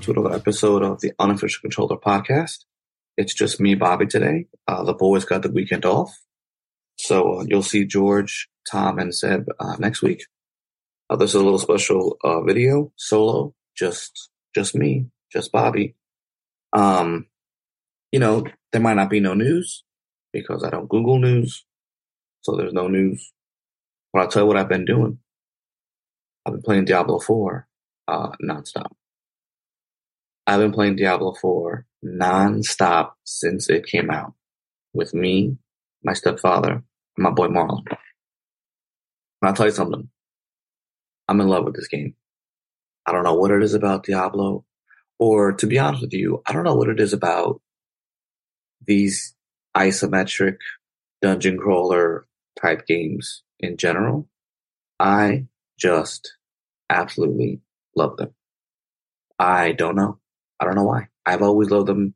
to another episode of the Unofficial Controller Podcast. It's just me, Bobby, today. Uh, the boys got the weekend off. So uh, you'll see George, Tom, and Seb uh, next week. Uh, this is a little special uh, video, solo, just just me, just Bobby. Um, you know, there might not be no news because I don't Google news, so there's no news. But I'll tell you what I've been doing. I've been playing Diablo 4 uh, nonstop. I've been playing Diablo 4 nonstop since it came out with me, my stepfather, and my boy Marlon. And I'll tell you something. I'm in love with this game. I don't know what it is about Diablo, or to be honest with you, I don't know what it is about these isometric dungeon crawler type games in general. I just absolutely love them. I don't know. I don't know why. I've always loved them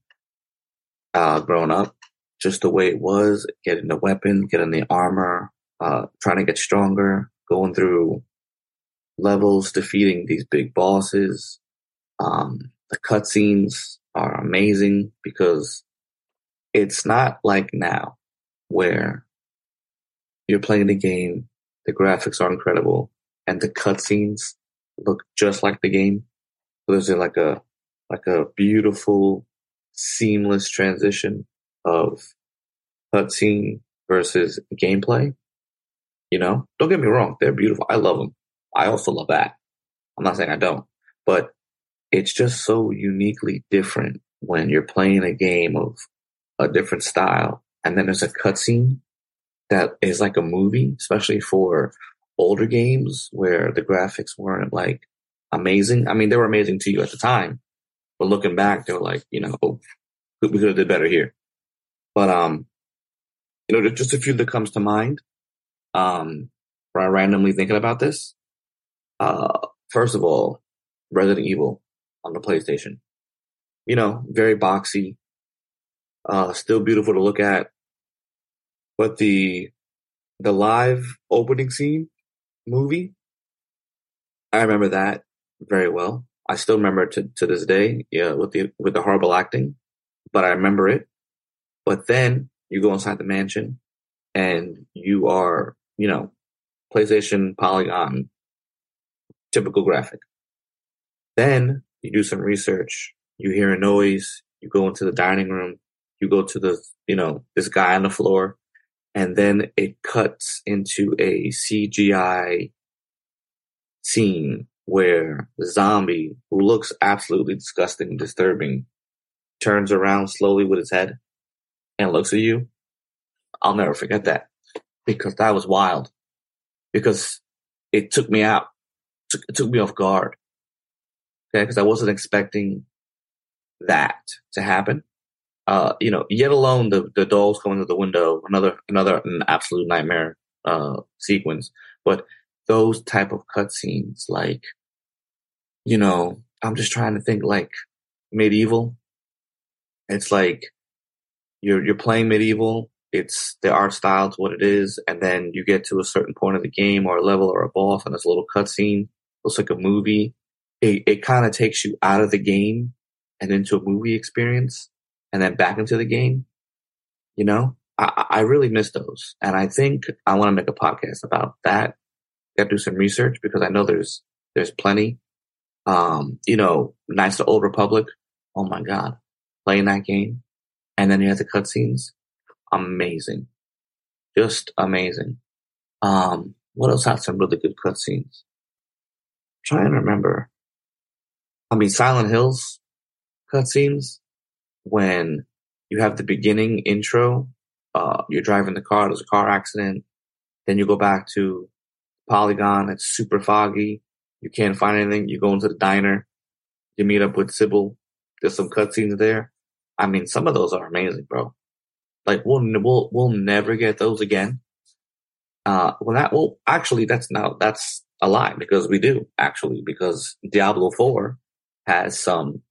uh, growing up, just the way it was, getting the weapon, getting the armor, uh, trying to get stronger, going through levels, defeating these big bosses. Um, the cutscenes are amazing because it's not like now where you're playing the game, the graphics are incredible, and the cutscenes look just like the game. There's like a like a beautiful, seamless transition of cutscene versus gameplay. You know, don't get me wrong, they're beautiful. I love them. I also love that. I'm not saying I don't, but it's just so uniquely different when you're playing a game of a different style and then there's a cutscene that is like a movie, especially for older games where the graphics weren't like amazing. I mean, they were amazing to you at the time, but looking back, they were like, you know, we could have did better here. But, um, you know, just a few that comes to mind, um, where I randomly thinking about this. Uh, first of all, Resident Evil on the PlayStation. You know, very boxy, uh, still beautiful to look at. But the, the live opening scene movie, I remember that very well. I still remember to, to this day, yeah, with the, with the horrible acting, but I remember it. But then you go inside the mansion and you are, you know, PlayStation Polygon, typical graphic. Then you do some research, you hear a noise, you go into the dining room, you go to the, you know, this guy on the floor, and then it cuts into a CGI scene where the zombie, who looks absolutely disgusting and disturbing, turns around slowly with his head and looks at you. I'll never forget that because that was wild. Because it took me out, it took me off guard. Okay, because I wasn't expecting that to happen. Uh, you know, yet alone the, the dolls coming to the window, another, another an absolute nightmare, uh, sequence. But those type of cutscenes, like, you know, I'm just trying to think like medieval. It's like you're, you're playing medieval. It's the art style to what it is. And then you get to a certain point of the game or a level or a boss and there's a little cutscene. Looks like a movie. It, it kind of takes you out of the game and into a movie experience and then back into the game. You know, I, I really miss those. And I think I want to make a podcast about that. Got to do some research because I know there's, there's plenty. Um, you know, Knights of Old Republic. Oh my God. Playing that game. And then you have the cutscenes. Amazing. Just amazing. Um, what else had some really good cutscenes? Trying to remember. I mean, Silent Hills cutscenes when you have the beginning intro, uh, you're driving the car, there's a car accident, then you go back to Polygon, it's super foggy, you can't find anything, you go into the diner, you meet up with Cybil. there's some cutscenes there. I mean, some of those are amazing, bro. Like we'll we'll we'll never get those again. Uh, well, that well, actually, that's now that's a lie because we do actually because Diablo Four has some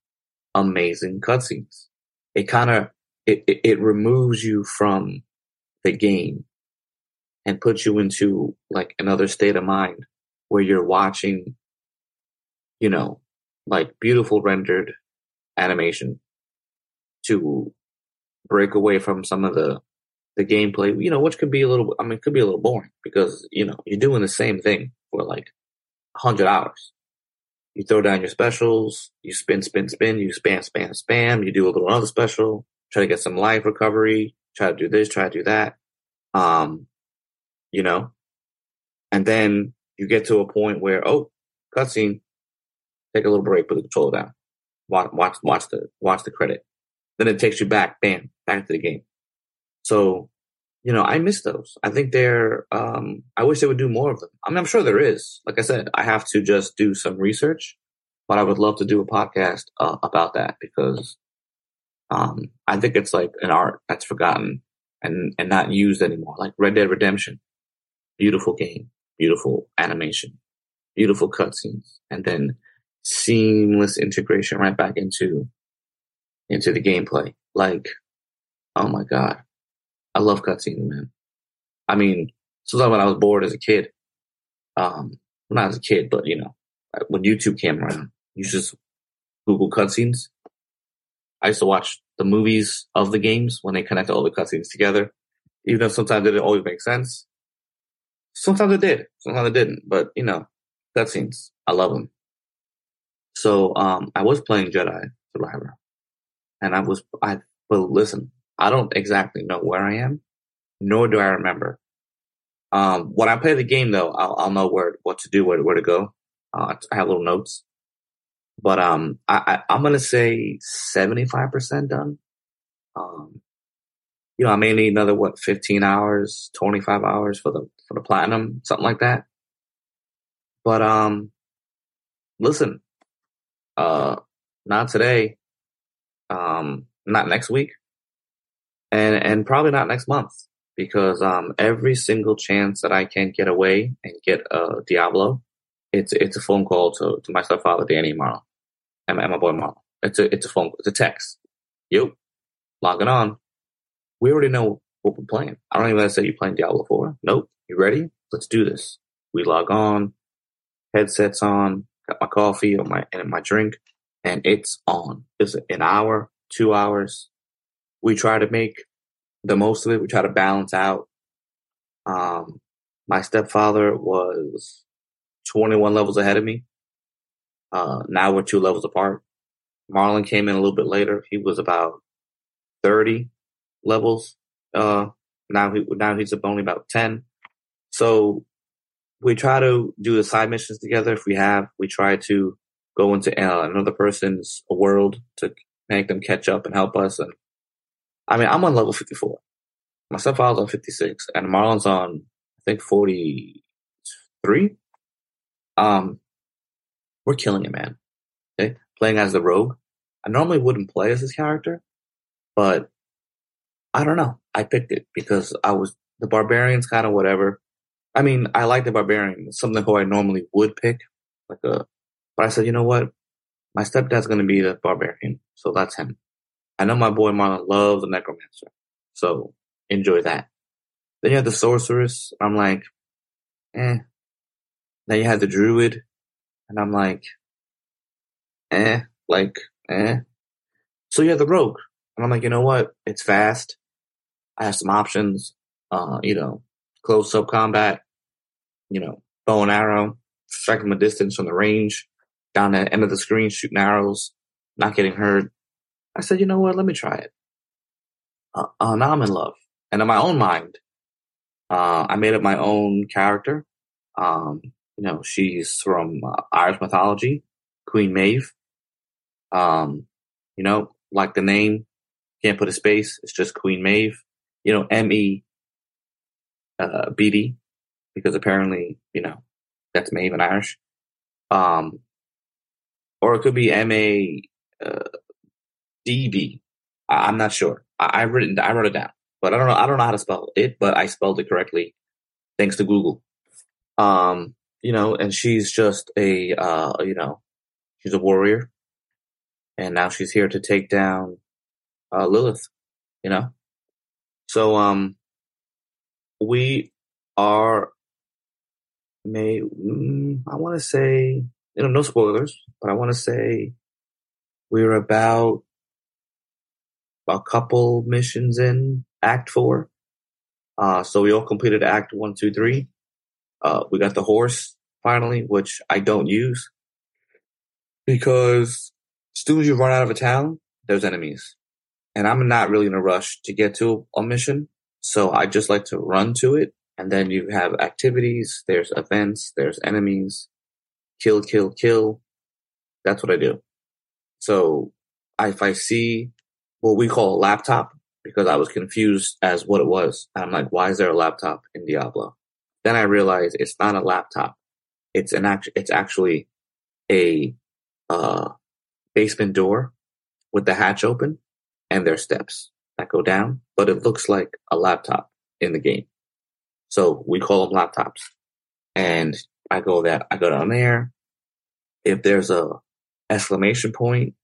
amazing cutscenes it kind of it, it, it removes you from the game and puts you into like another state of mind where you're watching, you know, like beautiful rendered animation to break away from some of the the gameplay, you know, which could be a little, I mean, could be a little boring because, you know, you're doing the same thing for like 100 hours. You throw down your specials, you spin, spin, spin, you spam, spam, spam, you do a little other special, try to get some life recovery, try to do this, try to do that. Um, you know, and then you get to a point where, oh, cutscene, take a little break, put the controller down, watch, watch, watch the, watch the credit. Then it takes you back, bam, back to the game. So, you know, I miss those. I think they're, um, I wish they would do more of them. I mean, I'm sure there is. Like I said, I have to just do some research, but I would love to do a podcast uh, about that because, um, I think it's like an art that's forgotten and, and not used anymore. Like Red Dead Redemption, beautiful game, beautiful animation, beautiful cutscenes, and then seamless integration right back into, into the gameplay. Like, oh my God. I love cutscenes, man. I mean, sometimes when I was bored as a kid, um, not as a kid, but you know, when YouTube came around, you just Google cutscenes. I used to watch the movies of the games when they connect all the cutscenes together, even though sometimes it didn't always make sense. Sometimes it did, sometimes it didn't, but you know, cutscenes, I love them. So, um, I was playing Jedi Survivor and I was, I, but listen, I don't exactly know where I am, nor do I remember. Um, when I play the game though, I'll, I'll know where, what to do, where, where to go. Uh, I have little notes, but, um, I, I, am to say 75% done. Um, you know, I may need another, what, 15 hours, 25 hours for the, for the platinum, something like that. But, um, listen, uh, not today. Um, not next week and and probably not next month because um, every single chance that I can get away and get a Diablo, it's it's a phone call to, to my stepfather Danny Marlon and my, and my boy Marlon. It's a it's a phone it's a text. Yep, logging on. We already know what we're playing. I don't even have to say you playing Diablo Four. Nope. You ready? Let's do this. We log on, headsets on, got my coffee or my and my drink, and it's on. It's an hour, two hours, we try to make the most of it. We try to balance out. Um, my stepfather was 21 levels ahead of me. Uh, now we're two levels apart. Marlon came in a little bit later. He was about 30 levels. Uh, now he, now he's up only about 10. So we try to do the side missions together. If we have, we try to go into uh, another person's world to make them catch up and help us. And I mean, I'm on level 54. My stepfather's on 56 and Marlon's on, I think 43. Um, we're killing it, man. Okay. Playing as the rogue. I normally wouldn't play as this character, but I don't know. I picked it because I was the barbarian's kind of whatever. I mean, I like the barbarian, something who I normally would pick, like a, but I said, you know what? My stepdad's to be the barbarian, so that's him. I know my boy Marlon loves the necromancer, so enjoy that. Then you have the sorceress. I'm like, eh. Then you have the druid, and I'm like, eh, like, eh. So you have the rogue, and I'm like, you know what? It's fast. I have some options. Uh, you know, close up combat. You know, bow and arrow, strike from a distance from the range, down the end of the screen, shooting arrows, not getting hurt. I said, you know what? Let me try it. Uh, uh, now I'm in love. And in my own mind, uh, I made up my own character. Um, you know, she's from uh, Irish mythology, Queen Maeve. Um, you know, like the name, can't put a space. It's just Queen Maeve. You know, M E uh, B D, because apparently, you know, that's Maeve in Irish. Um, or it could be M A uh, DB. I, am not sure. I, I written I wrote it down, but I don't know. I don't know how to spell it, but I spelled it correctly thanks to Google. Um, you know, and she's just a uh, you know, she's a warrior, and now she's here to take down uh, Lilith. You know, so um, we are may mm, I want to say you know, no spoilers, but I want to say we're about a couple missions in Act Four. Uh, so we all completed Act One, Two, Three. Uh, we got the horse finally, which I don't use because as soon as you run out of a town, there's enemies, and I'm not really in a rush to get to a mission. So I just like to run to it, and then you have activities. There's events. There's enemies. Kill, kill, kill. That's what I do. So if I see what we call a laptop, because I was confused as what it was. I'm like, why is there a laptop in Diablo? Then I realized it's not a laptop. It's an act. It's actually a uh, basement door with the hatch open, and there's steps that go down. But it looks like a laptop in the game, so we call them laptops. And I go that I go down there. If there's a exclamation point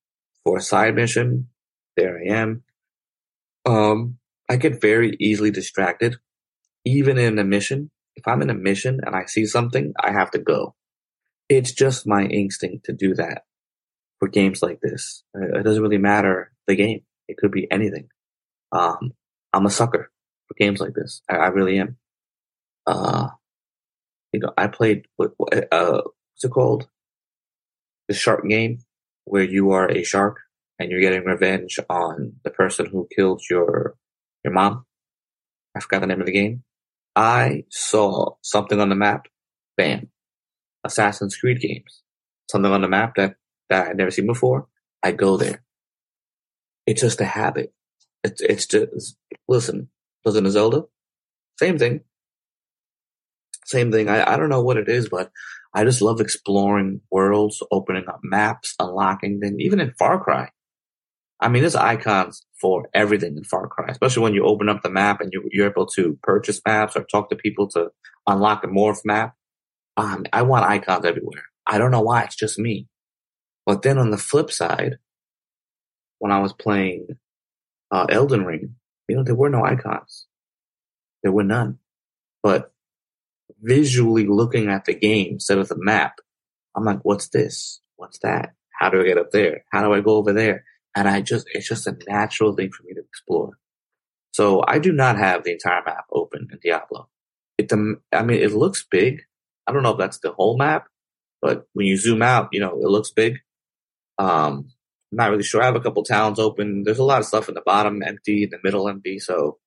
for a side mission, there I am. Um, I get very easily distracted, even in a mission. If I'm in a mission and I see something, I have to go. It's just my instinct to do that for games like this. It doesn't really matter the game. It could be anything. Um, I'm a sucker for games like this. I, I really am. Uh, you know, I played what, uh, what's it called? The shark game where you are a shark and you're getting revenge on the person who killed your your mom. I forgot the name of the game. I saw something on the map. Bam. Assassin's Creed games. Something on the map that, that I'd never seen before. I go there. It's just a habit. It's, it's just, listen, Legend of Zelda, same thing. Same thing. I, I don't know what it is, but I just love exploring worlds, opening up maps, unlocking them. Even in Far Cry, I mean, there's icons for everything in Far Cry, especially when you open up the map and you, are able to purchase maps or talk to people to unlock a morph map. Um, I want icons everywhere. I don't know why. It's just me. But then on the flip side, when I was playing uh, Elden Ring, you know, there were no icons. There were none. But visually looking at the game instead of the map, I'm like, what's this? What's that? How do I get up there? How do I go over there? And I just, it's just a natural thing for me to explore. So I do not have the entire map open in Diablo. It, I mean, it looks big. I don't know if that's the whole map, but when you zoom out, you know, it looks big. Um, I'm not really sure. I have a couple towns open. There's a lot of stuff in the bottom empty, in the middle empty. So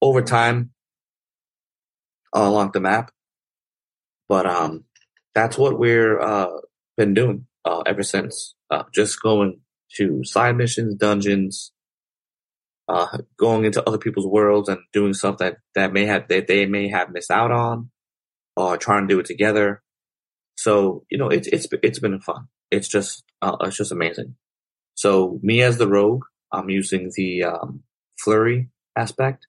over time, I'll unlock the map. But um, that's what we're uh, been doing uh, ever since. Uh, just going to side missions, dungeons, uh, going into other people's worlds and doing stuff that, that may have, that they may have missed out on or trying to do it together. So, you know, it's, it's, it's been fun. It's just, uh, it's just amazing. So me as the rogue, I'm using the, um, flurry aspect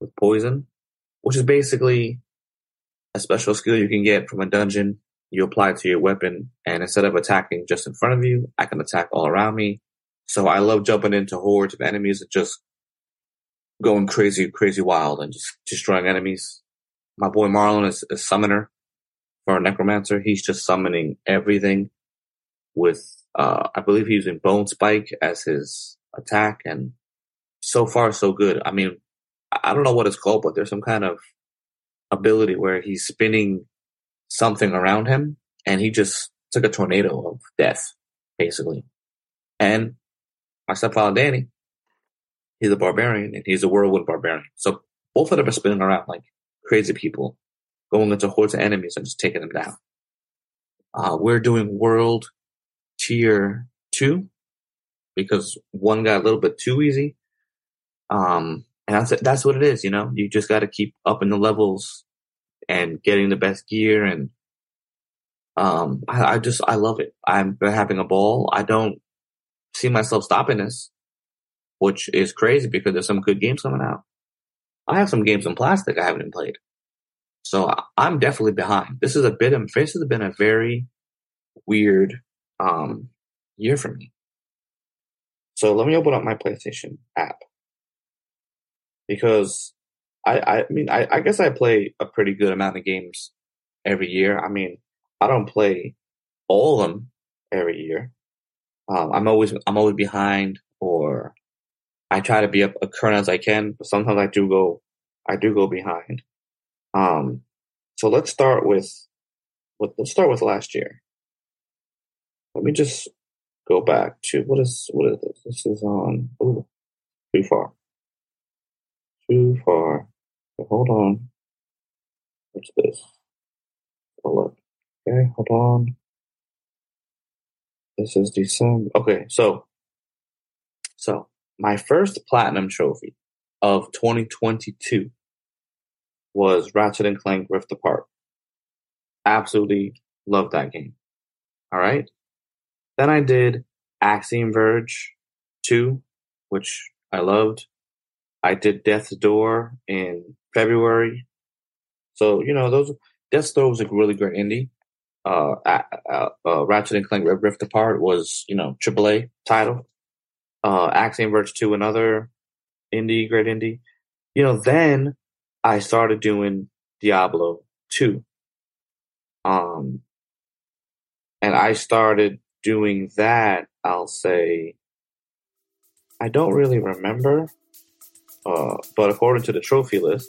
with poison, which is basically a special skill you can get from a dungeon you apply to your weapon, and instead of attacking just in front of you, I can attack all around me. So I love jumping into hordes of enemies and just going crazy, crazy wild and just destroying enemies. My boy Marlon is a summoner for a necromancer. He's just summoning everything with, uh, I believe he's using Bone Spike as his attack, and so far so good. I mean, I don't know what it's called, but there's some kind of ability where he's spinning something around him, and he just took a tornado of death, basically. And my stepfather Danny, he's a barbarian, and he's a whirlwind barbarian. So both of them are spinning around like crazy people, going into hordes of enemies and just taking them down. Uh, we're doing world tier two because one got a little bit too easy. Um, and that's that's what it is, you know. You just got to keep up in the levels and getting the best gear and um I, I just I love it. I'm having a ball. I don't see myself stopping this, which is crazy because there's some good games coming out. I have some games in plastic I haven't played. So I'm definitely behind. This is a bit this has been a very weird um year for me. So let me open up my PlayStation app because I, I mean, I, I guess I play a pretty good amount of games every year. I mean, I don't play all of them every year. Um, I'm always I'm always behind, or I try to be up current as I can. But sometimes I do go I do go behind. Um, so let's start with, with let's start with last year. Let me just go back to what is what is this? This is on ooh, too far. Too far. Hold on. What's this? Oh look. Okay, hold on. This is December. Okay, so so my first platinum trophy of 2022 was Ratchet and Clank Rift Apart. Absolutely loved that game. All right. Then I did Axiom Verge 2, which I loved. I did Death's Door in February. So, you know, those Death's Door was a really great indie. Uh, uh, uh, Ratchet and Clank Rift Apart was, you know, AAA title. Uh, Axiom Verge 2, another indie, great indie. You know, then I started doing Diablo 2. Um, and I started doing that, I'll say, I don't really remember, uh, but according to the trophy list,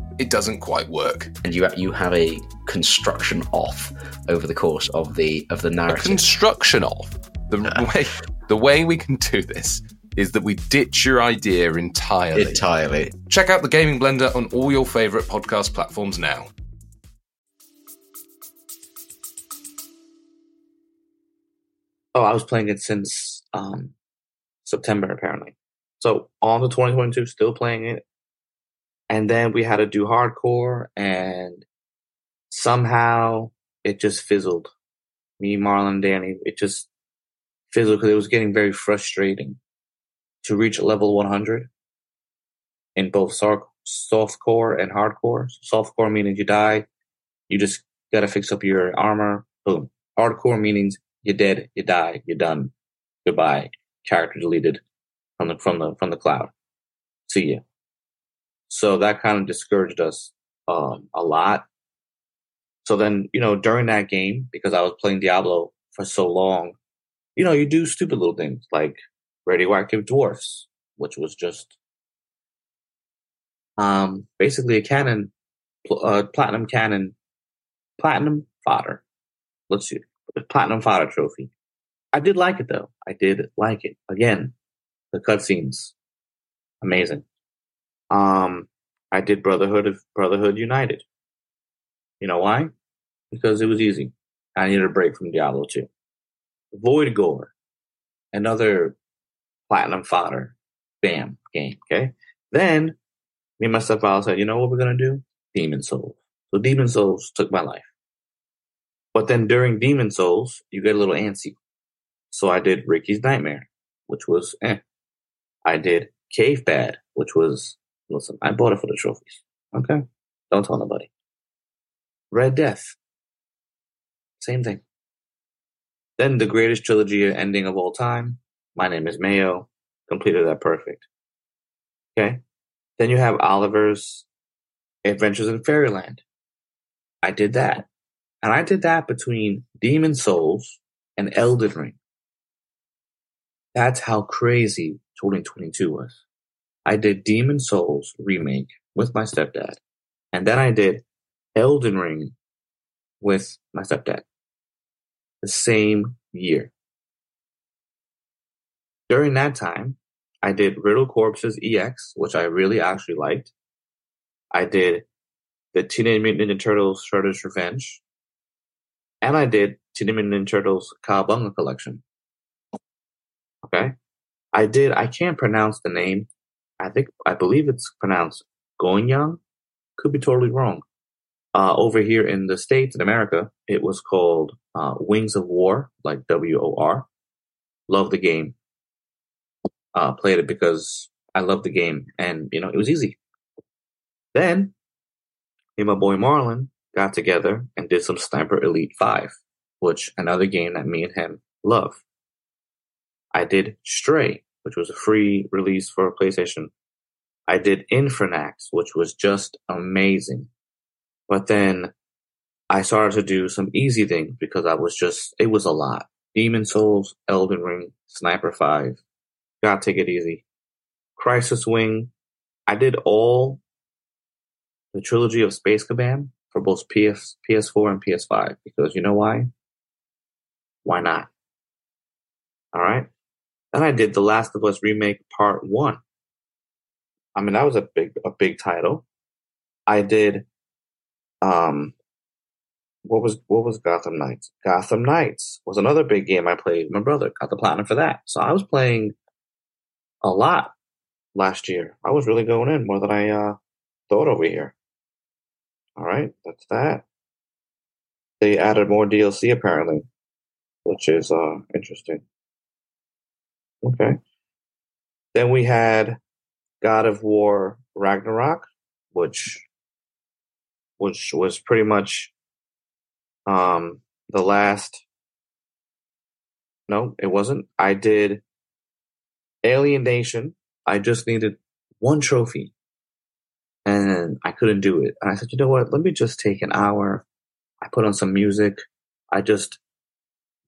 it doesn't quite work. And you you have a construction off over the course of the of the narrative. A construction off. The way the way we can do this is that we ditch your idea entirely. Entirely. Check out the Gaming Blender on all your favorite podcast platforms now. Oh, I was playing it since um, September apparently. So on the 2022, still playing it. And then we had to do hardcore, and somehow it just fizzled. Me, Marlon, Danny, it just fizzled because it was getting very frustrating to reach level 100 in both soft core and hardcore. Soft core meaning you die, you just gotta fix up your armor. Boom. Hardcore means you're dead, you die, you're done. Goodbye. Character deleted from the from the from the cloud. See ya. So that kind of discouraged us um, a lot. So then, you know, during that game, because I was playing Diablo for so long, you know, you do stupid little things like radioactive dwarfs, which was just um, basically a cannon, uh, platinum cannon, platinum fodder. Let's see, platinum fodder trophy. I did like it though. I did like it. Again, the cutscenes, amazing. Um, I did Brotherhood of Brotherhood United. You know why? Because it was easy. I needed a break from Diablo 2. Void Gore, another platinum fodder. Bam, game. Okay. Then me and my stepfather said, you know what we're gonna do? Demon's Souls. So Demon's Souls took my life. But then during Demon's Souls, you get a little antsy. So I did Ricky's Nightmare, which was eh. I did Cave Bad, which was listen, I bought it for the trophies. Okay. Don't tell nobody. Red Death. Same thing. Then the greatest trilogy ending of all time. My name is Mayo. Completed that perfect. Okay. Then you have Oliver's Adventures in Fairyland. I did that. And I did that between Demon's Souls and Elden Ring. That's how crazy 2022 was. I did Demon's Souls remake with my stepdad. And then I did Elden Ring with my stepdad the same year. During that time, I did Riddled Corpses EX, which I really actually liked. I did the Teenage Mutant Ninja Turtles Shredder's Revenge. And I did Teenage Mutant Ninja Turtles Cowabunga Collection. Okay. I did, I can't pronounce the name. I think, I believe it's pronounced Goyang. Could be totally wrong. Uh, over here in the States, in America, it was called uh, Wings of War, like W O R. Love the game. Uh, played it because I loved the game, and you know it was easy. Then, me and my boy Marlon got together and did some Sniper Elite Five, which another game that me and him love. I did Stray, which was a free release for PlayStation. I did Infernax, which was just amazing. But then I started to do some easy things because I was just, it was a lot. Demon's Souls, Elden Ring, Sniper 5. Gotta take it easy. Crisis Wing. I did all the trilogy of Space Command for both PS, PS4 and PS5 because you know why? Why not? All right. Then I did The Last of Us Remake Part 1. I mean, that was a big, a big title. I did, um, what was, what was Gotham Knights? Gotham Knights was another big game I played. My brother got the platinum for that. So I was playing a lot last year. I was really going in more than I, uh, thought over here. All right. That's that. They added more DLC apparently, which is, uh, interesting. Okay. Then we had God of War Ragnarok, which which was pretty much um the last no, it wasn't. I did Alienation. I just needed one trophy. And I couldn't do it. And I said, you know what? Let me just take an hour. I put on some music. I just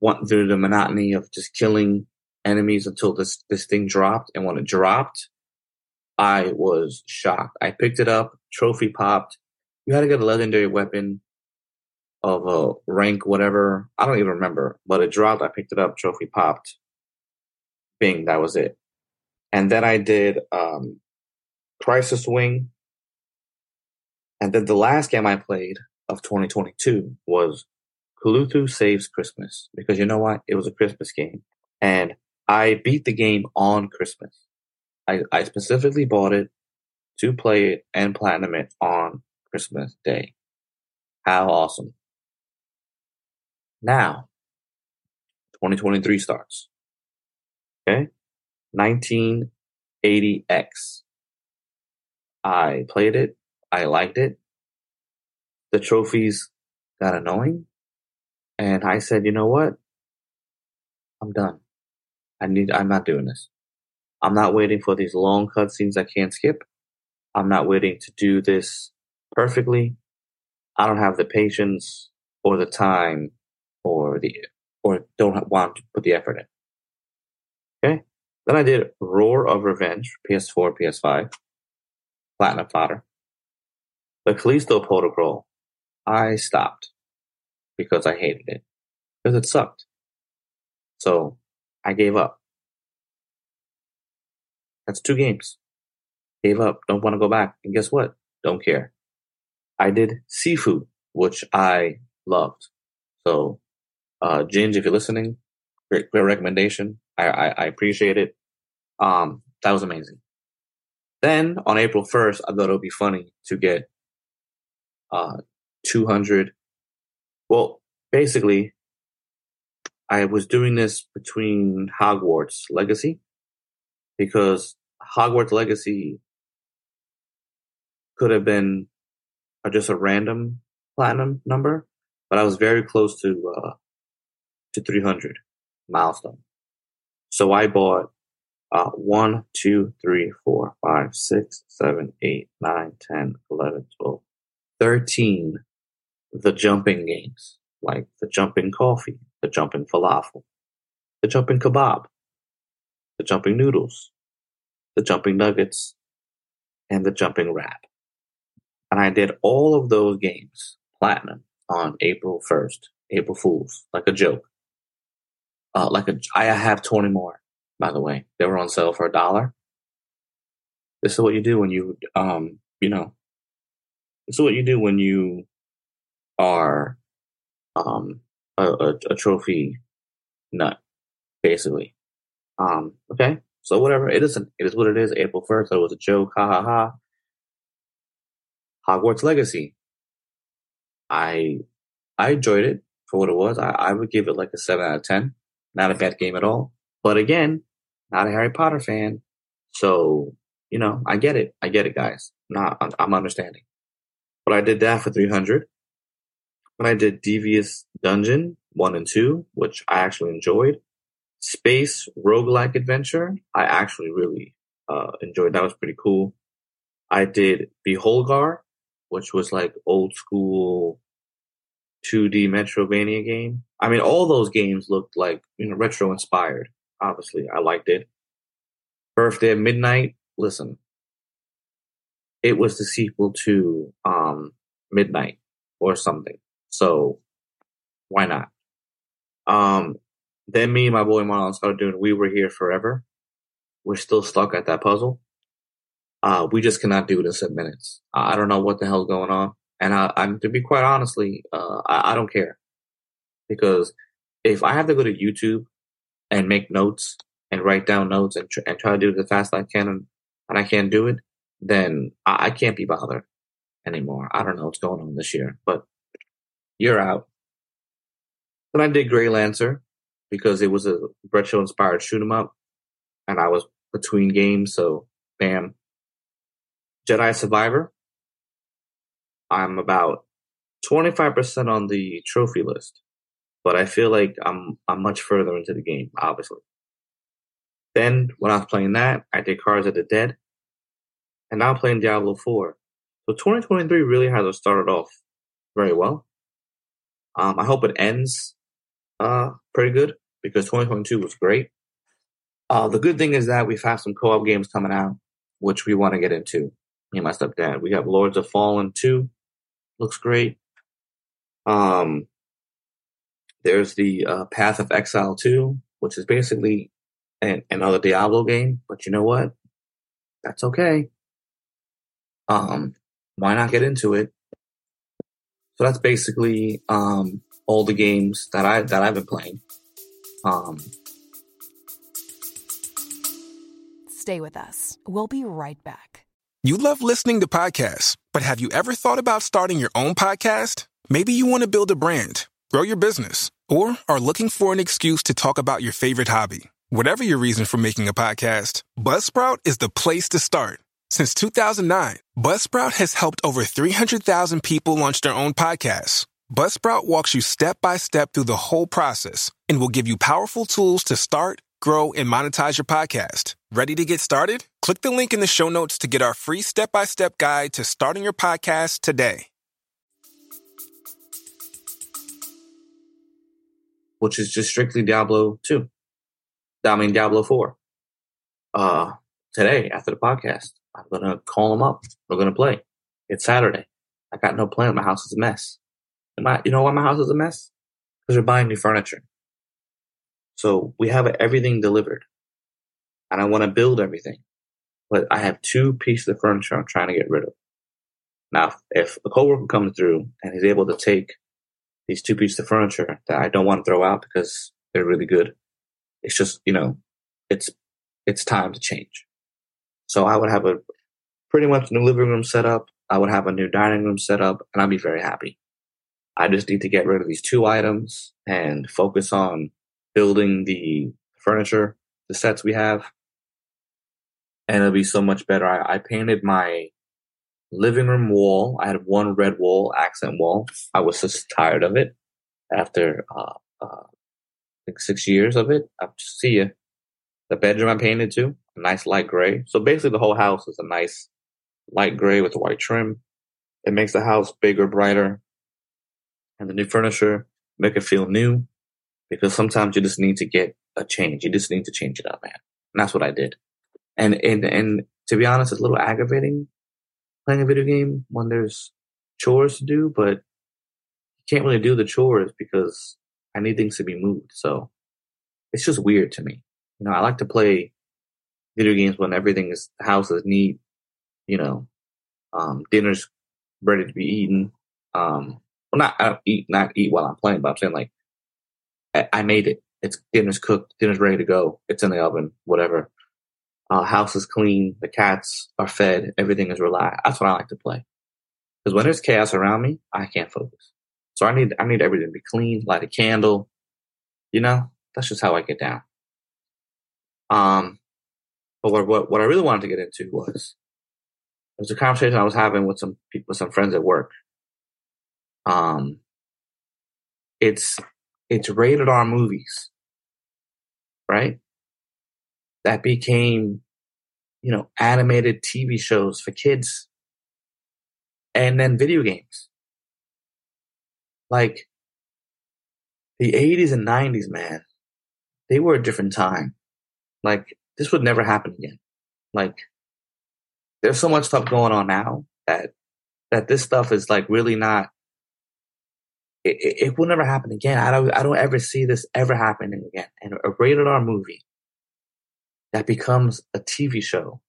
went through the monotony of just killing enemies until this this thing dropped. And when it dropped, I was shocked. I picked it up, trophy popped. You had to get a legendary weapon of a rank, whatever. I don't even remember, but it dropped. I picked it up, trophy popped. Bing, that was it. And then I did um, Crisis Wing. And then the last game I played of 2022 was Cthulhu Saves Christmas because you know what? It was a Christmas game. And I beat the game on Christmas. I, I specifically bought it to play it and platinum it on Christmas Day. How awesome. Now, 2023 starts. Okay? 1980X. I played it. I liked it. The trophies got annoying. And I said, you know what? I'm done. I need, I'm not doing this. I'm not waiting for these long cutscenes I can't skip. I'm not waiting to do this perfectly. I don't have the patience or the time or the, or don't want to put the effort in. Okay. Then I did Roar of Revenge, PS4, PS5, Platinum Fodder. The Callisto Protocol, I stopped because I hated it. Because it sucked. So I gave up. That's two games. Gave up. Don't want to go back. And guess what? Don't care. I did seafood, which I loved. So, uh, Ginge, if you're listening, great, great recommendation. I, I, I appreciate it. Um, that was amazing. Then on April 1st, I thought it would be funny to get, uh, 200. Well, basically, I was doing this between Hogwarts Legacy because Hogwarts Legacy could have been just a random platinum number, but I was very close to uh, to 300 milestone. So I bought uh, 1, 2, 3, 4, 5, 6, 7, 8, 9, 10, 11, 12, 13 the jumping games, like the jumping coffee, the jumping falafel, the jumping kebab, the jumping noodles, the jumping nuggets, and the jumping wrap. And I did all of those games platinum on April 1st, April Fools, like a joke. Uh, like a, I have 20 more, by the way. They were on sale for a dollar. This is what you do when you, um, you know, this is what you do when you are, um, a, a, a trophy nut, basically. Um, okay. So whatever, it isn't. It is what it is. April 1st, it was a joke. Ha ha ha. Hogwarts Legacy. I, I enjoyed it for what it was. I, I would give it like a seven out of 10. Not a bad game at all. But again, not a Harry Potter fan. So, you know, I get it. I get it, guys. Not, I'm understanding. But I did that for 300. I did Devious Dungeon 1 and 2, which I actually enjoyed. Space Roguelike Adventure, I actually really uh, enjoyed. That was pretty cool. I did Beholgar, which was like old school 2D Metrovania game. I mean, all those games looked like, you know, retro inspired. Obviously, I liked it. Birthday at Midnight, listen, it was the sequel to um, Midnight or something. So why not? Um, then me and my boy Marlon started doing We Were Here Forever. We're still stuck at that puzzle. Uh, we just cannot do this in minutes. I don't know what the hell's going on. And I, am to be quite honestly, uh, I, I, don't care because if I have to go to YouTube and make notes and write down notes and, tr- and try to do it as fast as I can and, and I can't do it, then I, I can't be bothered anymore. I don't know what's going on this year, but you're out. Then I did Grey Lancer because it was a retro inspired shoot 'em up, and I was between games, so bam. Jedi Survivor. I'm about 25% on the trophy list, but I feel like I'm I'm much further into the game, obviously. Then when I was playing that, I did Cards of the Dead, and now I'm playing Diablo 4. So 2023 really hasn't started off very well. Um, I hope it ends uh, pretty good because 2022 was great. Uh, the good thing is that we've had some co-op games coming out, which we want to get into. Me and my stepdad. We have Lords of Fallen 2. Looks great. Um, there's the uh, Path of Exile 2, which is basically an, another Diablo game. But you know what? That's okay. Um, why not get into it? So that's basically um, all the games that I that I've been playing. Um, Stay with us. We'll be right back. You love listening to podcasts, but have you ever thought about starting your own podcast? Maybe you want to build a brand, grow your business, or are looking for an excuse to talk about your favorite hobby. Whatever your reason for making a podcast, Buzzsprout is the place to start. Since 2009, Buzzsprout has helped over 300,000 people launch their own podcasts. Buzzsprout walks you step by step through the whole process and will give you powerful tools to start, grow, and monetize your podcast. Ready to get started? Click the link in the show notes to get our free step by step guide to starting your podcast today. Which is just strictly Diablo 2. I mean, Diablo 4. Uh, today after the podcast. I'm gonna call them up. We're gonna play. It's Saturday. I got no plan. My house is a mess. My, you know why my house is a mess? Because we're buying new furniture. So we have everything delivered, and I want to build everything, but I have two pieces of furniture I'm trying to get rid of. Now, if a coworker comes through and he's able to take these two pieces of furniture that I don't want to throw out because they're really good, it's just you know, it's it's time to change. So I would have a pretty much new living room set up. I would have a new dining room set up and I'd be very happy. I just need to get rid of these two items and focus on building the furniture, the sets we have. And it'll be so much better. I, I painted my living room wall. I had one red wall, accent wall. I was just tired of it after uh, uh, like six years of it. I see you. The bedroom I painted too a nice light gray. So basically the whole house is a nice light gray with white trim. It makes the house bigger, brighter. And the new furniture make it feel new because sometimes you just need to get a change. You just need to change it up, man. And that's what I did. And, and, and to be honest, it's a little aggravating playing a video game when there's chores to do, but you can't really do the chores because I need things to be moved. So it's just weird to me. You know, I like to play video games when everything is house is neat, you know, um, dinner's ready to be eaten. Um, well, not I eat not eat while I'm playing, but I'm saying like I, I made it. It's dinner's cooked, dinner's ready to go. It's in the oven, whatever. Uh, house is clean, the cats are fed, everything is relaxed. That's what I like to play. Because when there's chaos around me, I can't focus. So I need I need everything to be clean, light a candle. You know, that's just how I get down. Um, but what, what, what I really wanted to get into was, it was a conversation I was having with some people, with some friends at work. Um, it's, it's rated R movies, right? That became, you know, animated TV shows for kids and then video games. Like the 80s and 90s, man, they were a different time. Like this would never happen again. Like there's so much stuff going on now that that this stuff is like really not it, it, it, will never happen again. I don't I don't ever see this ever happening again. And a rated R movie that becomes a TV show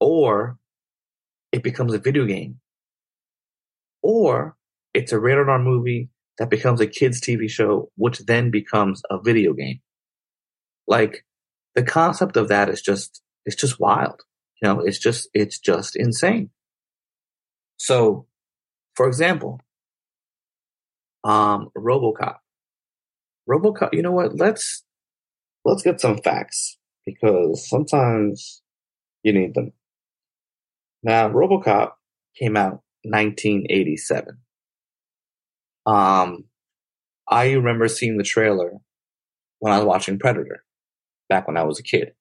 or it becomes a video game or it's a rated R movie that becomes a kids TV show which then becomes a video game. Like the concept of that is just it's just wild. You know, it's just it's just insane. So, for example, um RoboCop. RoboCop, you know what? Let's let's get some facts because sometimes you need them. Now, RoboCop came out 1987. Um, I remember seeing the trailer when I was watching Predator back when I was a kid.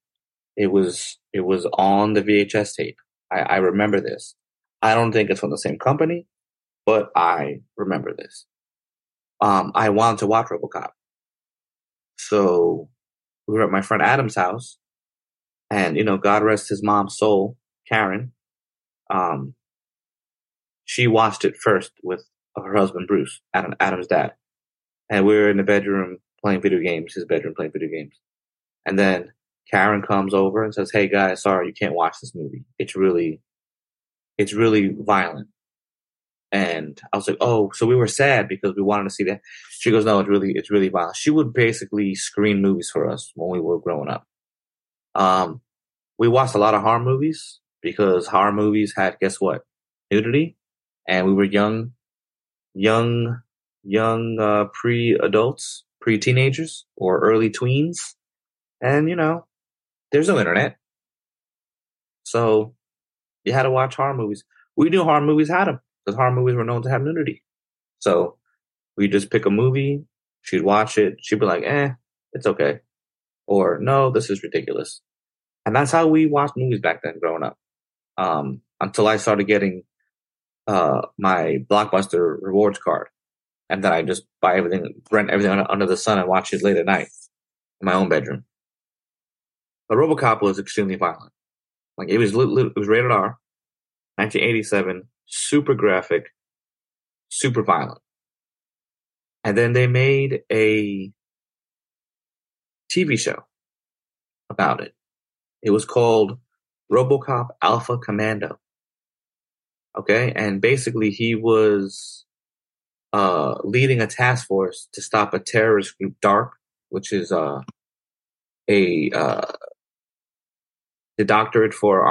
It was it was on the VHS tape. I, I remember this. I don't think it's from the same company, but I remember this. Um, I wanted to watch RoboCop, so we were at my friend Adam's house, and you know, God rest his mom's soul, Karen. Um, she watched it first with her husband Bruce, Adam, Adam's dad, and we were in the bedroom playing video games. His bedroom playing video games, and then Karen comes over and says, "Hey guys, sorry you can't watch this movie. It's really, it's really violent." And I was like, "Oh, so we were sad because we wanted to see that." She goes, "No, it's really, it's really violent." She would basically screen movies for us when we were growing up. Um, we watched a lot of horror movies because horror movies had guess what nudity and we were young, young, young uh, pre-adults, pre-teenagers, or early tweens, and you know, there's no internet, so you had to watch horror movies. We knew horror movies had them because horror movies were known to have nudity. So we just pick a movie, she'd watch it, she'd be like, "Eh, it's okay," or "No, this is ridiculous," and that's how we watched movies back then, growing up. Um, until I started getting uh, my Blockbuster rewards card, and then I just buy everything, rent everything under the sun, and watch it late at night in my own bedroom. But RoboCop was extremely violent. Like it was, it was rated R, 1987, super graphic, super violent. And then they made a TV show about it. It was called RoboCop Alpha Commando. Okay. And basically he was, uh, leading a task force to stop a terrorist group, DARK, which is, uh, a, uh, the doctorate for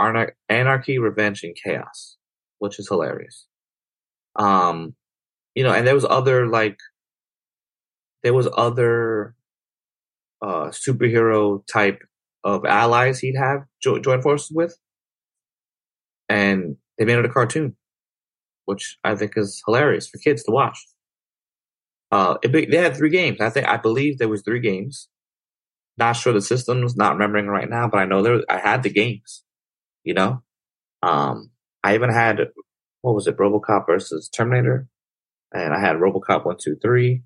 anarchy, revenge, and chaos, which is hilarious. Um, you know, and there was other like, there was other, uh, superhero type of allies he'd have jo- join forces with. And they made it a cartoon, which I think is hilarious for kids to watch. Uh, it, they had three games. I think I believe there was three games. Not sure the systems, not remembering right now, but I know there. I had the games. You know, um, I even had what was it, RoboCop versus Terminator, and I had RoboCop one, two, three.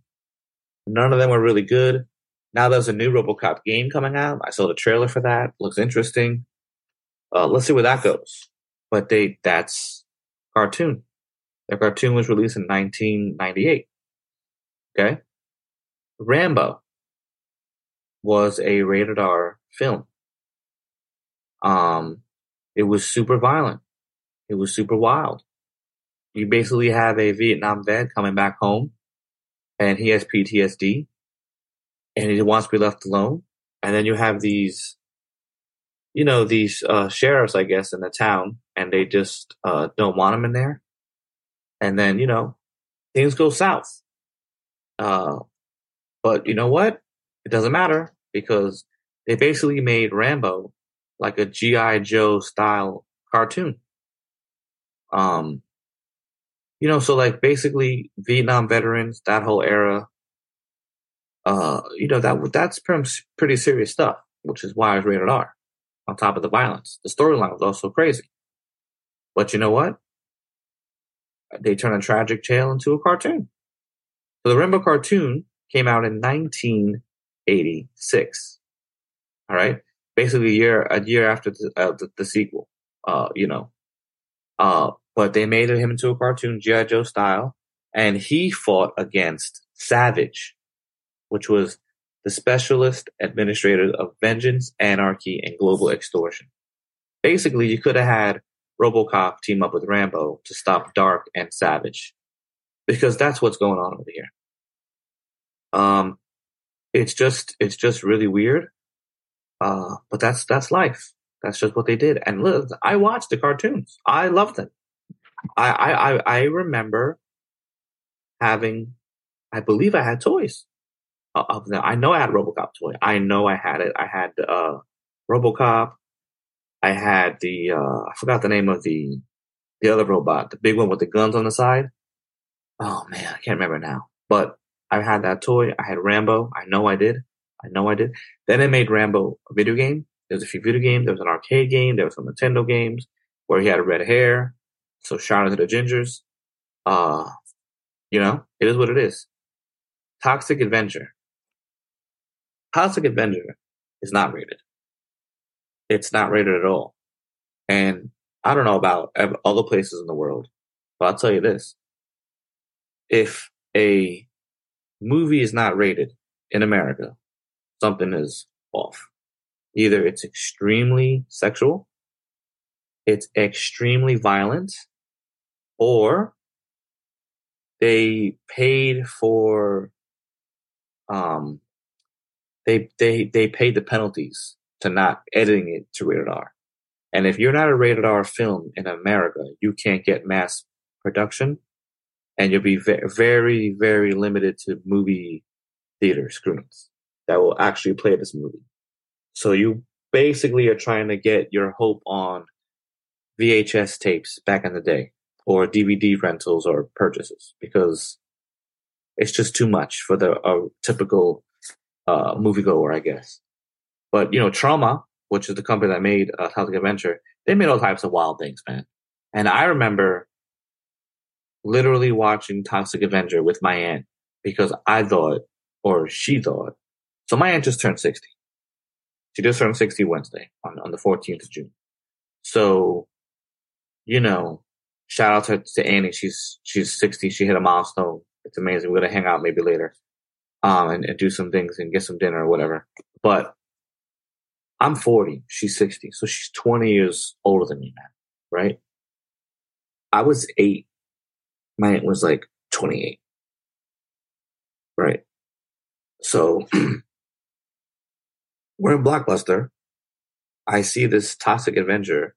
None of them were really good. Now there's a new RoboCop game coming out. I saw the trailer for that. Looks interesting. Uh, let's see where that goes but they that's cartoon. The cartoon was released in 1998. Okay, Rambo was a rated R film. Um, it was super violent. It was super wild. You basically have a Vietnam vet coming back home, and he has PTSD, and he wants to be left alone. And then you have these you know, these uh, sheriffs, I guess, in the town, and they just uh, don't want him in there. And then, you know, things go south. Uh, but you know what? It doesn't matter because they basically made Rambo like a GI Joe style cartoon. Um, you know, so like basically Vietnam veterans, that whole era, uh, you know, that that's pretty serious stuff, which is why it's rated R. On top of the violence, the storyline was also crazy. But you know what? They turned a tragic tale into a cartoon. So the Rambo cartoon came out in 1986. All right, basically a year a year after the, uh, the, the sequel. Uh, you know, uh, but they made him into a cartoon GI Joe style, and he fought against Savage, which was the specialist administrator of vengeance, anarchy, and global extortion. Basically, you could have had RoboCop team up with Rambo to stop Dark and Savage, because that's what's going on over here. Um, it's just it's just really weird. Uh, but that's that's life. That's just what they did. And look, I watched the cartoons. I loved them. I I I remember having, I believe I had toys of them. I know I had RoboCop toy. I know I had it. I had uh RoboCop. I had the uh I forgot the name of the the other robot, the big one with the guns on the side. Oh man, I can't remember now. But I had that toy. I had Rambo. I know I did. I know I did. Then they made Rambo a video game. There was a few video games. There was an arcade game. There was some Nintendo games where he had red hair. So shout out to the Gingers. Uh, you know, it is what it is. Toxic Avenger. Toxic Avenger is not rated. It's not rated at all. And I don't know about other places in the world, but I'll tell you this. If a movie is not rated in America, something is off. Either it's extremely sexual, it's extremely violent, or they paid for um they they they paid the penalties to not editing it to rated R. And if you're not a rated R film in America, you can't get mass production and you'll be very, very limited to movie theater screenings that will actually play this movie. So you basically are trying to get your hope on VHS tapes back in the day or DVD rentals or purchases because it's just too much for the typical uh, moviegoer, I guess. But you know, Troma, which is the company that made uh, Toxic Avenger, they made all types of wild things, man. And I remember literally watching Toxic Avenger with my aunt because I thought, or she thought, so my aunt just turned 60. She just turned 60 Wednesday on, on the 14th of June. So, you know, shout out to, to Annie. She's, she's 60. She hit a milestone. It's amazing. We're going to hang out maybe later, um, and, and do some things and get some dinner or whatever. But I'm 40. She's 60. So she's 20 years older than me, man. Right? I was eight mine was like 28. Right. So we're in Blockbuster. I see this Toxic Avenger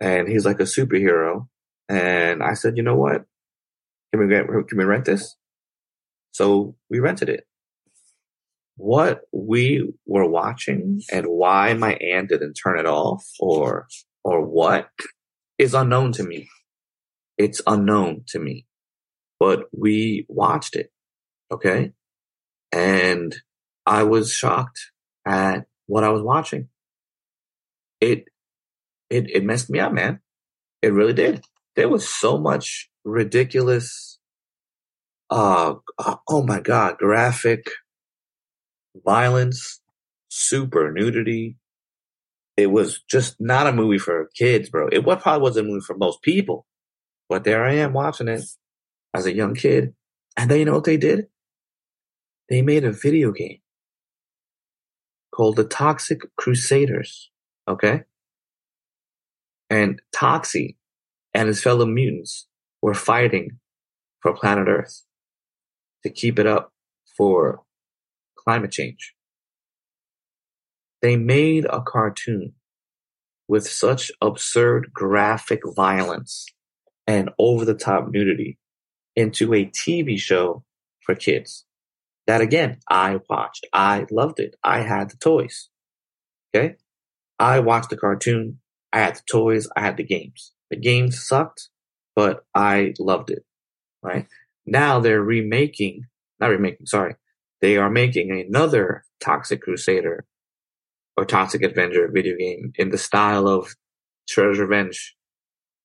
and he's like a superhero. And I said, you know what? Can we get, can we rent this? So we rented it. What we were watching and why my aunt didn't turn it off or, or what is unknown to me it's unknown to me, but we watched it. Okay. And I was shocked at what I was watching. It, it, it messed me up, man. It really did. There was so much ridiculous, uh, uh oh my God, graphic violence, super nudity. It was just not a movie for kids, bro. It what probably wasn't a movie for most people. But there I am watching it as a young kid. And then you know what they did? They made a video game called The Toxic Crusaders. Okay? And Toxie and his fellow mutants were fighting for planet Earth to keep it up for climate change. They made a cartoon with such absurd graphic violence and over the top nudity into a TV show for kids. That again, I watched. I loved it. I had the toys. Okay. I watched the cartoon. I had the toys. I had the games. The games sucked, but I loved it. Right. Now they're remaking, not remaking, sorry. They are making another Toxic Crusader or Toxic Avenger video game in the style of Shredder's Revenge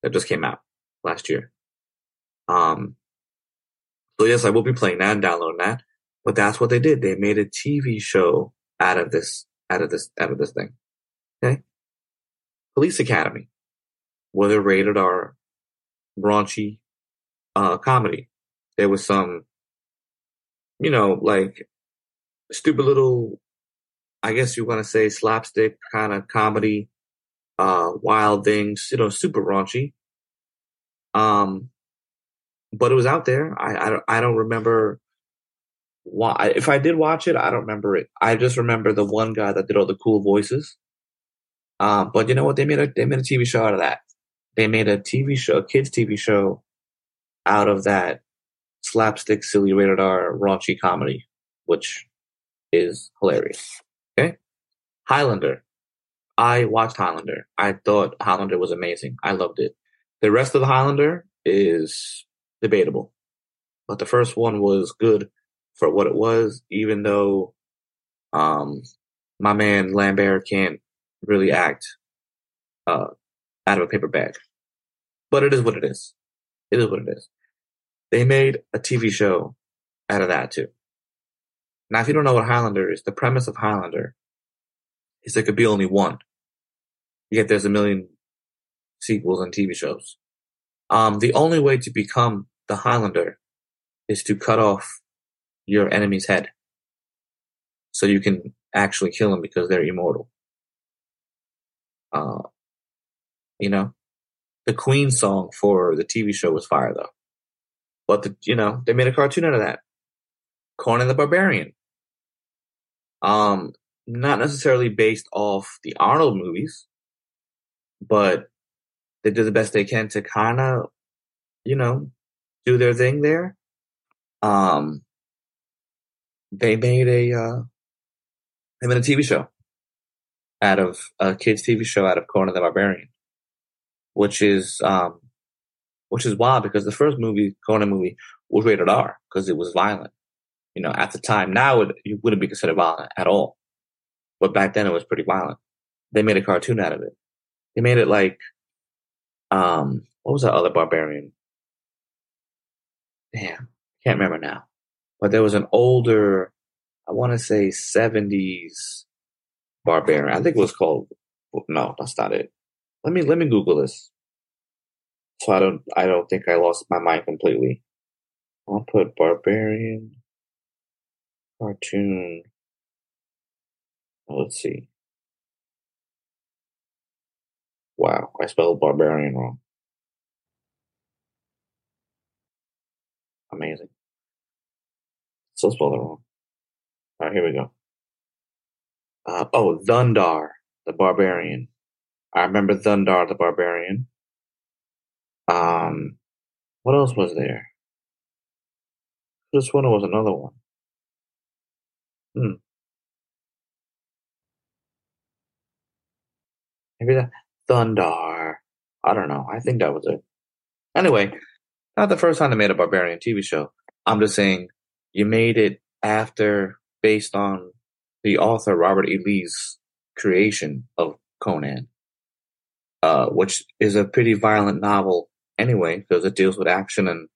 that just came out last year. Um, so yes, I will be playing that and downloading that. But that's what they did. They made a TV show out of this, out of this, out of this thing. Okay. Police Academy, where they rated R raunchy, uh, comedy. There was some, you know, like stupid little, I guess you want to say slapstick kind of comedy, uh, wild things, you know, super raunchy. Um, but it was out there. I, I don't, I don't remember why. If I did watch it, I don't remember it. I just remember the one guy that did all the cool voices. Um, but you know what? They made a they made a TV show out of that. They made a TV show, a kids TV show, out of that slapstick, silly, rated R, raunchy comedy, which is hilarious. Okay, Highlander. I watched Highlander. I thought Highlander was amazing. I loved it. The rest of the Highlander is debatable, but the first one was good for what it was, even though um, my man Lambert can't really act uh, out of a paper bag. But it is what it is. It is what it is. They made a TV show out of that too. Now, if you don't know what Highlander is, the premise of Highlander is there could be only one. Yet there's a million sequels and TV shows. Um, the only way to become the Highlander is to cut off your enemy's head. So you can actually kill them because they're immortal. Uh, you know, the Queen song for the TV show was fire though. But the, you know, they made a cartoon out of that. Conan the Barbarian. Um, not necessarily based off the Arnold movies, but they did the best they can to kind of, you know, do their thing there. Um, they made a uh, they made a TV show out of a kids TV show out of Conan the Barbarian, which is um, which is wild because the first movie Conan movie was rated R because it was violent. You know, at the time, now it, it wouldn't be considered violent at all, but back then it was pretty violent. They made a cartoon out of it. They made it like, um, what was that other barbarian? Damn, can't remember now but there was an older, I want to say 70s barbarian. I think it was called, no, that's not it. Let me, let me Google this. So I don't, I don't think I lost my mind completely. I'll put barbarian cartoon. Let's see. Wow, I spelled barbarian wrong. Amazing. So spelled it wrong. All right, here we go. Uh, oh, Thundarr, the barbarian. I remember Thundarr, the barbarian. Um, what else was there? This one was another one. Hmm. Maybe that Thundarr. I don't know. I think that was it. Anyway, not the first time they made a barbarian TV show. I'm just saying you made it after based on the author Robert E. Lee's creation of Conan, uh, which is a pretty violent novel anyway, because it deals with action and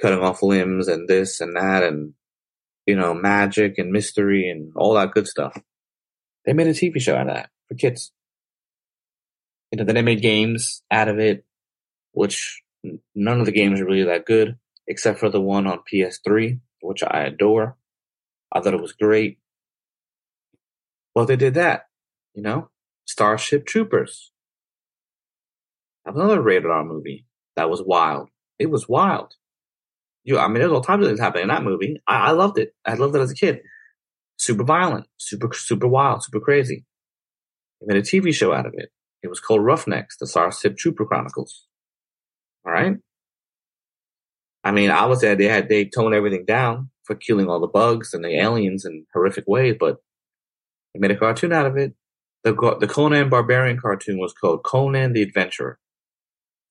cutting off limbs and this and that and you know magic and mystery and all that good stuff. They made a TV show out of that for kids. You know, then they made games out of it, which none of the games are really that good, except for the one on PS3 which I adore. I thought it was great. Well, they did that, you know, Starship Troopers. Another rated R movie that was wild. It was wild. You, I mean, there's all types of things happening in that movie. I, I loved it. I loved it as a kid. Super violent, super, super wild, super crazy. They made a TV show out of it. It was called Roughnecks, the Starship Trooper Chronicles. All right. I mean, I was there. They had they toned everything down for killing all the bugs and the aliens in horrific ways, but they made a cartoon out of it. the the Conan Barbarian cartoon was called Conan the Adventurer.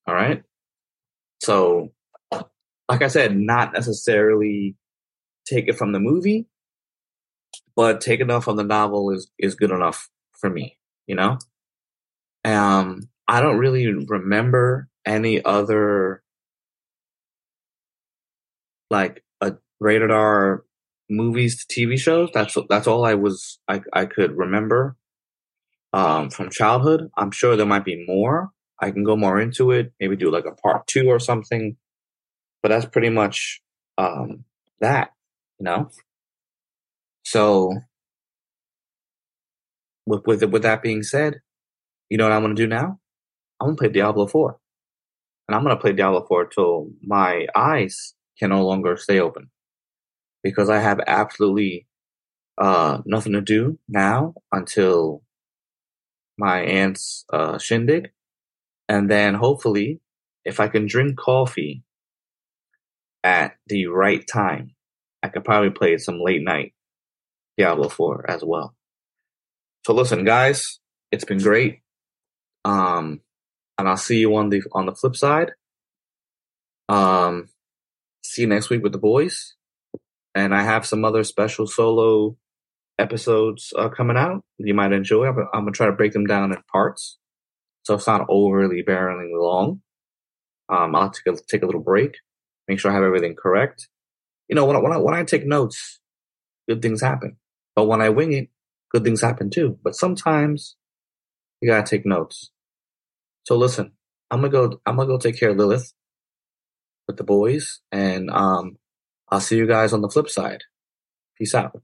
All right. So, like I said, not necessarily take it from the movie, but take enough from the novel is is good enough for me. You know. Um, I don't really remember any other like a rated R movies to TV shows. That's that's all I was I I could remember um, from childhood. I'm sure there might be more. I can go more into it. Maybe do like a part two or something. But that's pretty much um, that, you know. So with with with that being said, you know what I'm gonna do now? I'm gonna play Diablo Four, and I'm gonna play Diablo Four till my eyes can no longer stay open because I have absolutely uh, nothing to do now until my aunt's uh, shindig. And then hopefully, if I can drink coffee at the right time, I could probably play some late night Diablo 4 as well. So listen, guys, it's been great. Um, and I'll see you on the on the flip side. Um, see you next week with the boys. And I have some other special solo episodes uh, coming out you might enjoy. I'm, I'm, gonna try to break them down in parts, so it's not overly barreling long. Um, I'll take a, take a little break, make sure I have everything correct. You know, when I, when I when I take notes, good things happen. But when I wing it, good things happen too. But sometimes you gotta take notes. So listen, I'm gonna go. I'm gonna go take care of Lilith with the boys, and um, I'll see you guys on the flip side. Peace out.